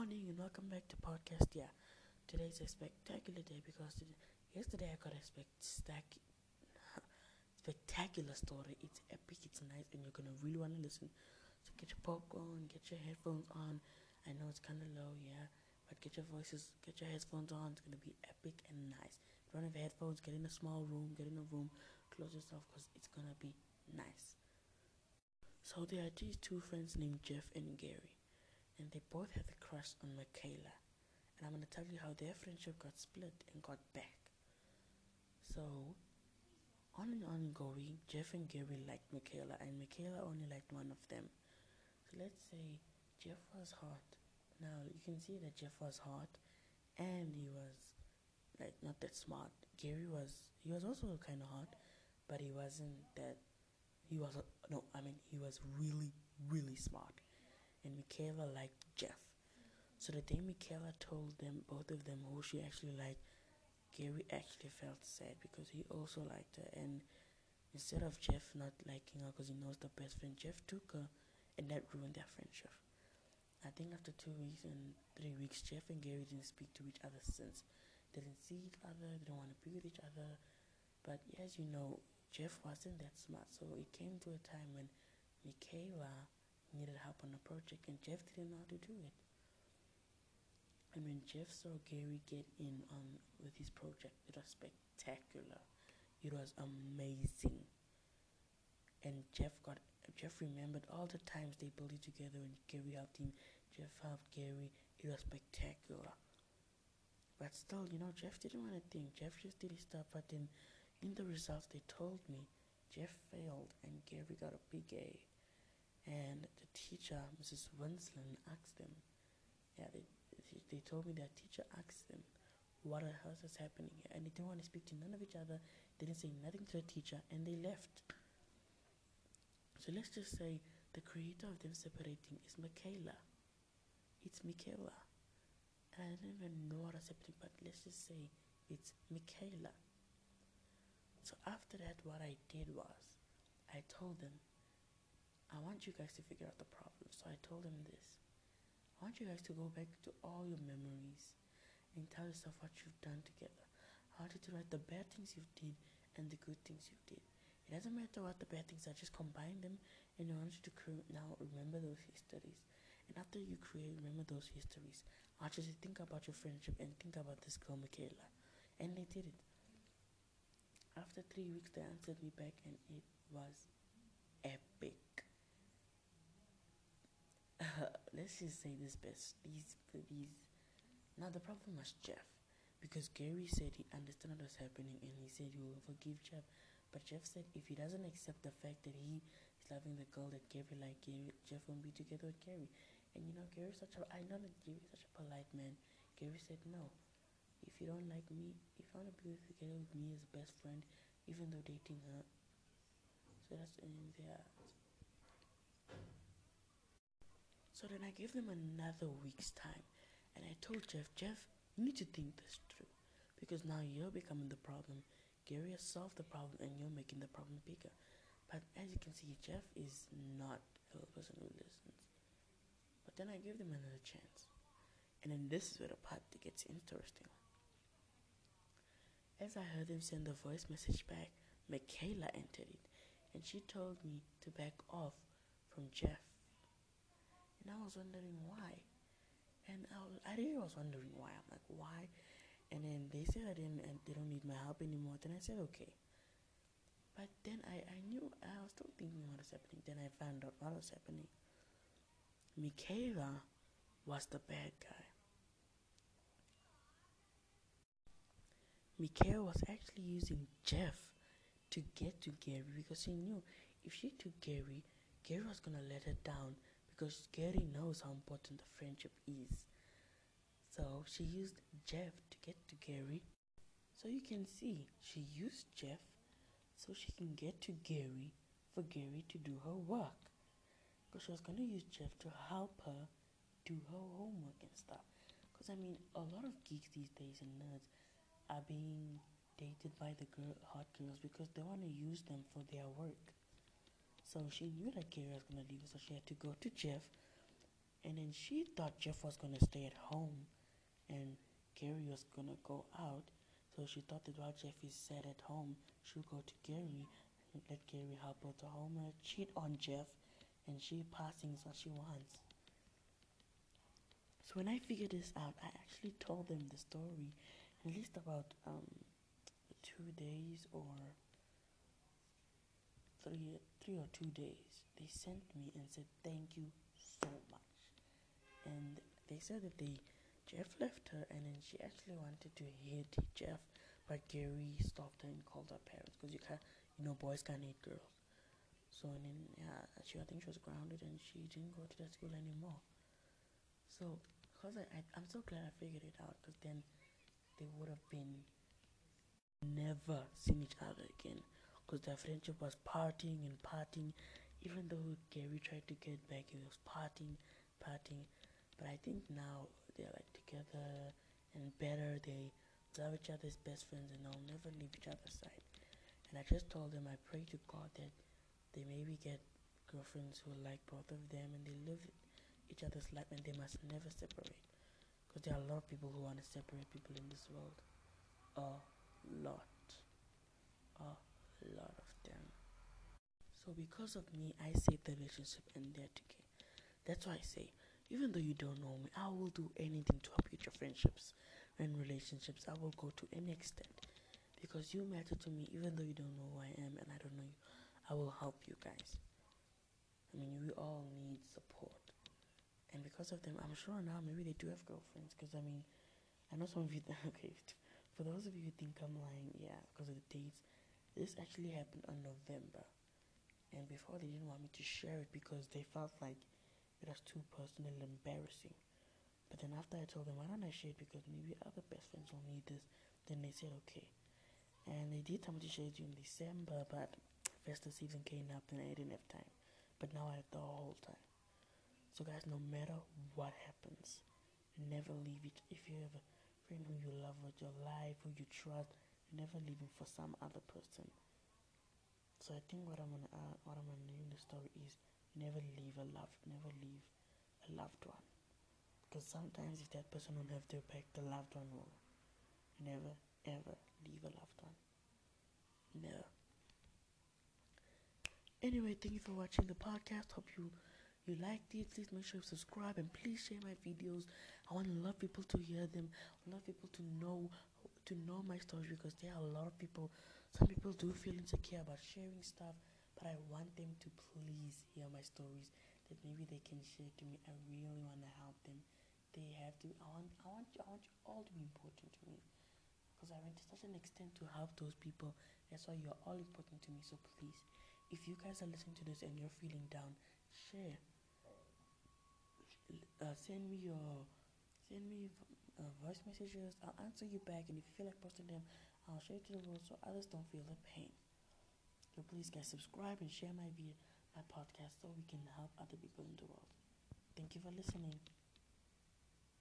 morning and welcome back to podcast. Yeah, today's a spectacular day because today, yesterday I got a spec- spectacular story. It's epic, it's nice, and you're gonna really wanna listen. So get your popcorn, get your headphones on. I know it's kind of low, yeah, but get your voices, get your headphones on. It's gonna be epic and nice. If you don't have headphones, get in a small room, get in a room, close yourself because it's gonna be nice. So there are these two friends named Jeff and Gary and they both had a crush on Michaela. And I'm going to tell you how their friendship got split and got back. So, on and on going, Jeff and Gary liked Michaela, and Michaela only liked one of them. So, let's say Jeff was hot. Now, you can see that Jeff was hot, and he was like not that smart. Gary was, he was also kind of hot, but he wasn't that, he was, no, I mean, he was really, really smart and Michaela liked Jeff. So the day Michaela told them, both of them, who she actually liked, Gary actually felt sad because he also liked her. And instead of Jeff not liking her because he knows the best friend, Jeff took her, and that ruined their friendship. I think after two weeks and three weeks, Jeff and Gary didn't speak to each other since. They didn't see each other, they didn't want to be with each other. But as you know, Jeff wasn't that smart, so it came to a time when Michaela needed help on a project and Jeff didn't know how to do it. And when Jeff saw Gary get in on with his project, it was spectacular. It was amazing. And Jeff got Jeff remembered all the times they built it together and Gary helped him. Jeff helped Gary. It was spectacular. But still, you know, Jeff didn't want to think. Jeff just did his stuff. But then, in the results, they told me Jeff failed and Gary got a big A. And the teacher, Mrs. Winston, asked them, yeah, they, they told me that teacher asked them, what the hell is happening here? And they didn't want to speak to none of each other. They didn't say nothing to the teacher, and they left. So let's just say the creator of them separating is Michaela. It's Michaela. And I don't even know what is happening, but let's just say it's Michaela. So after that, what I did was, I told them, I want you guys to figure out the problem. So I told him this. I want you guys to go back to all your memories and tell yourself what you've done together. I want you to write the bad things you did and the good things you did. It doesn't matter what the bad things are, just combine them and I want you to create now remember those histories. And after you create remember those histories, I want you to think about your friendship and think about this girl Michaela. And they did it. After three weeks they answered me back and it was epic. Let's just say this best. These, these. Now the problem was Jeff, because Gary said he understood what was happening and he said he will forgive Jeff, but Jeff said if he doesn't accept the fact that he is loving the girl that Gary like Gary, Jeff won't be together with Gary. And you know, Gary's such a. I know that Gary's such a polite man. Gary said no. If you don't like me, if you want to be together with me as best friend, even though dating her. So that's in there. So then I gave them another week's time. And I told Jeff, Jeff, you need to think this through. Because now you're becoming the problem. Gary has solved the problem and you're making the problem bigger. But as you can see, Jeff is not a person who listens. But then I gave them another chance. And then this is where the part that gets interesting. As I heard them send the voice message back, Michaela entered it. And she told me to back off from Jeff and I was wondering why. And I, was, I really was wondering why. I'm like, why? And then they said I didn't, and they don't need my help anymore. Then I said, okay. But then I, I knew, I was still thinking what was happening. Then I found out what was happening. Michaela was the bad guy. Michaela was actually using Jeff to get to Gary because she knew if she took Gary, Gary was gonna let her down because Gary knows how important the friendship is. So she used Jeff to get to Gary. So you can see she used Jeff so she can get to Gary for Gary to do her work. Because she was going to use Jeff to help her do her homework and stuff. Because I mean, a lot of geeks these days and nerds are being dated by the girl, hot girls because they want to use them for their work. So she knew that Gary was gonna leave, so she had to go to Jeff And then she thought Jeff was gonna stay at home and Gary was gonna go out. So she thought that while Jeff is sad at home, she'll go to Gary and let Gary help her to home and cheat on Jeff and she passing what she wants. So when I figured this out, I actually told them the story at least about um, two days or three, three or two days. They sent me and said thank you so much, and they said that they Jeff left her, and then she actually wanted to hit Jeff, but Gary stopped her and called her parents because you can't, you know, boys can't hit girls. So and then yeah, she I think she was grounded and she didn't go to that school anymore. So because I, I I'm so glad I figured it out because then they would have been never seen each other again because their friendship was parting and parting. Even though Gary tried to get back, it was parting, parting. But I think now they're like together and better. They love each other as best friends and they'll never leave each other's side. And I just told them I pray to God that they maybe get girlfriends who like both of them and they live each other's life and they must never separate. Because there are a lot of people who want to separate people in this world. A lot. A lot of them. So because of me, I saved the relationship and they're. That's why I say even though you don't know me, I will do anything to help with your friendships and relationships. I will go to any extent because you matter to me, even though you don't know who I am and I don't know you. I will help you guys. I mean, we all need support. And because of them, I'm sure now maybe they do have girlfriends. Because I mean, I know some of you. okay, for those of you who think I'm lying, yeah, because of the dates, this actually happened on November. And before they didn't want me to share it because they felt like it was too personal and embarrassing. But then after I told them, why don't I share it because maybe other best friends will need this, then they said okay. And they did tell me to share it in December, but festive season came up and I didn't have time. But now I have the whole time. So guys, no matter what happens, never leave it. If you have a friend who you love with your life, who you trust, never leave for some other person. So I think what I'm gonna uh, what I'm gonna name the story is never leave a love, never leave a loved one. Because sometimes if that person don't have their back, the loved one will. Never ever leave a loved one. No. Anyway, thank you for watching the podcast. Hope you you liked it. Please make sure you subscribe and please share my videos. I want a lot of people to hear them. I want people to know to know my story because there are a lot of people. Some people do feel insecure about sharing stuff but I want them to please hear my stories that maybe they can share to me. I really want to help them. They have to. I want. I want. I want you all to be important to me because I went to such an extent to help those people. That's why you're all important to me. So please, if you guys are listening to this and you're feeling down, share. Uh, send me your send me uh, voice messages. I'll answer you back, and if you feel like posting them, I'll share it to the world so others don't feel the pain. So please guys subscribe and share my video, my podcast so we can help other people in the world. Thank you for listening.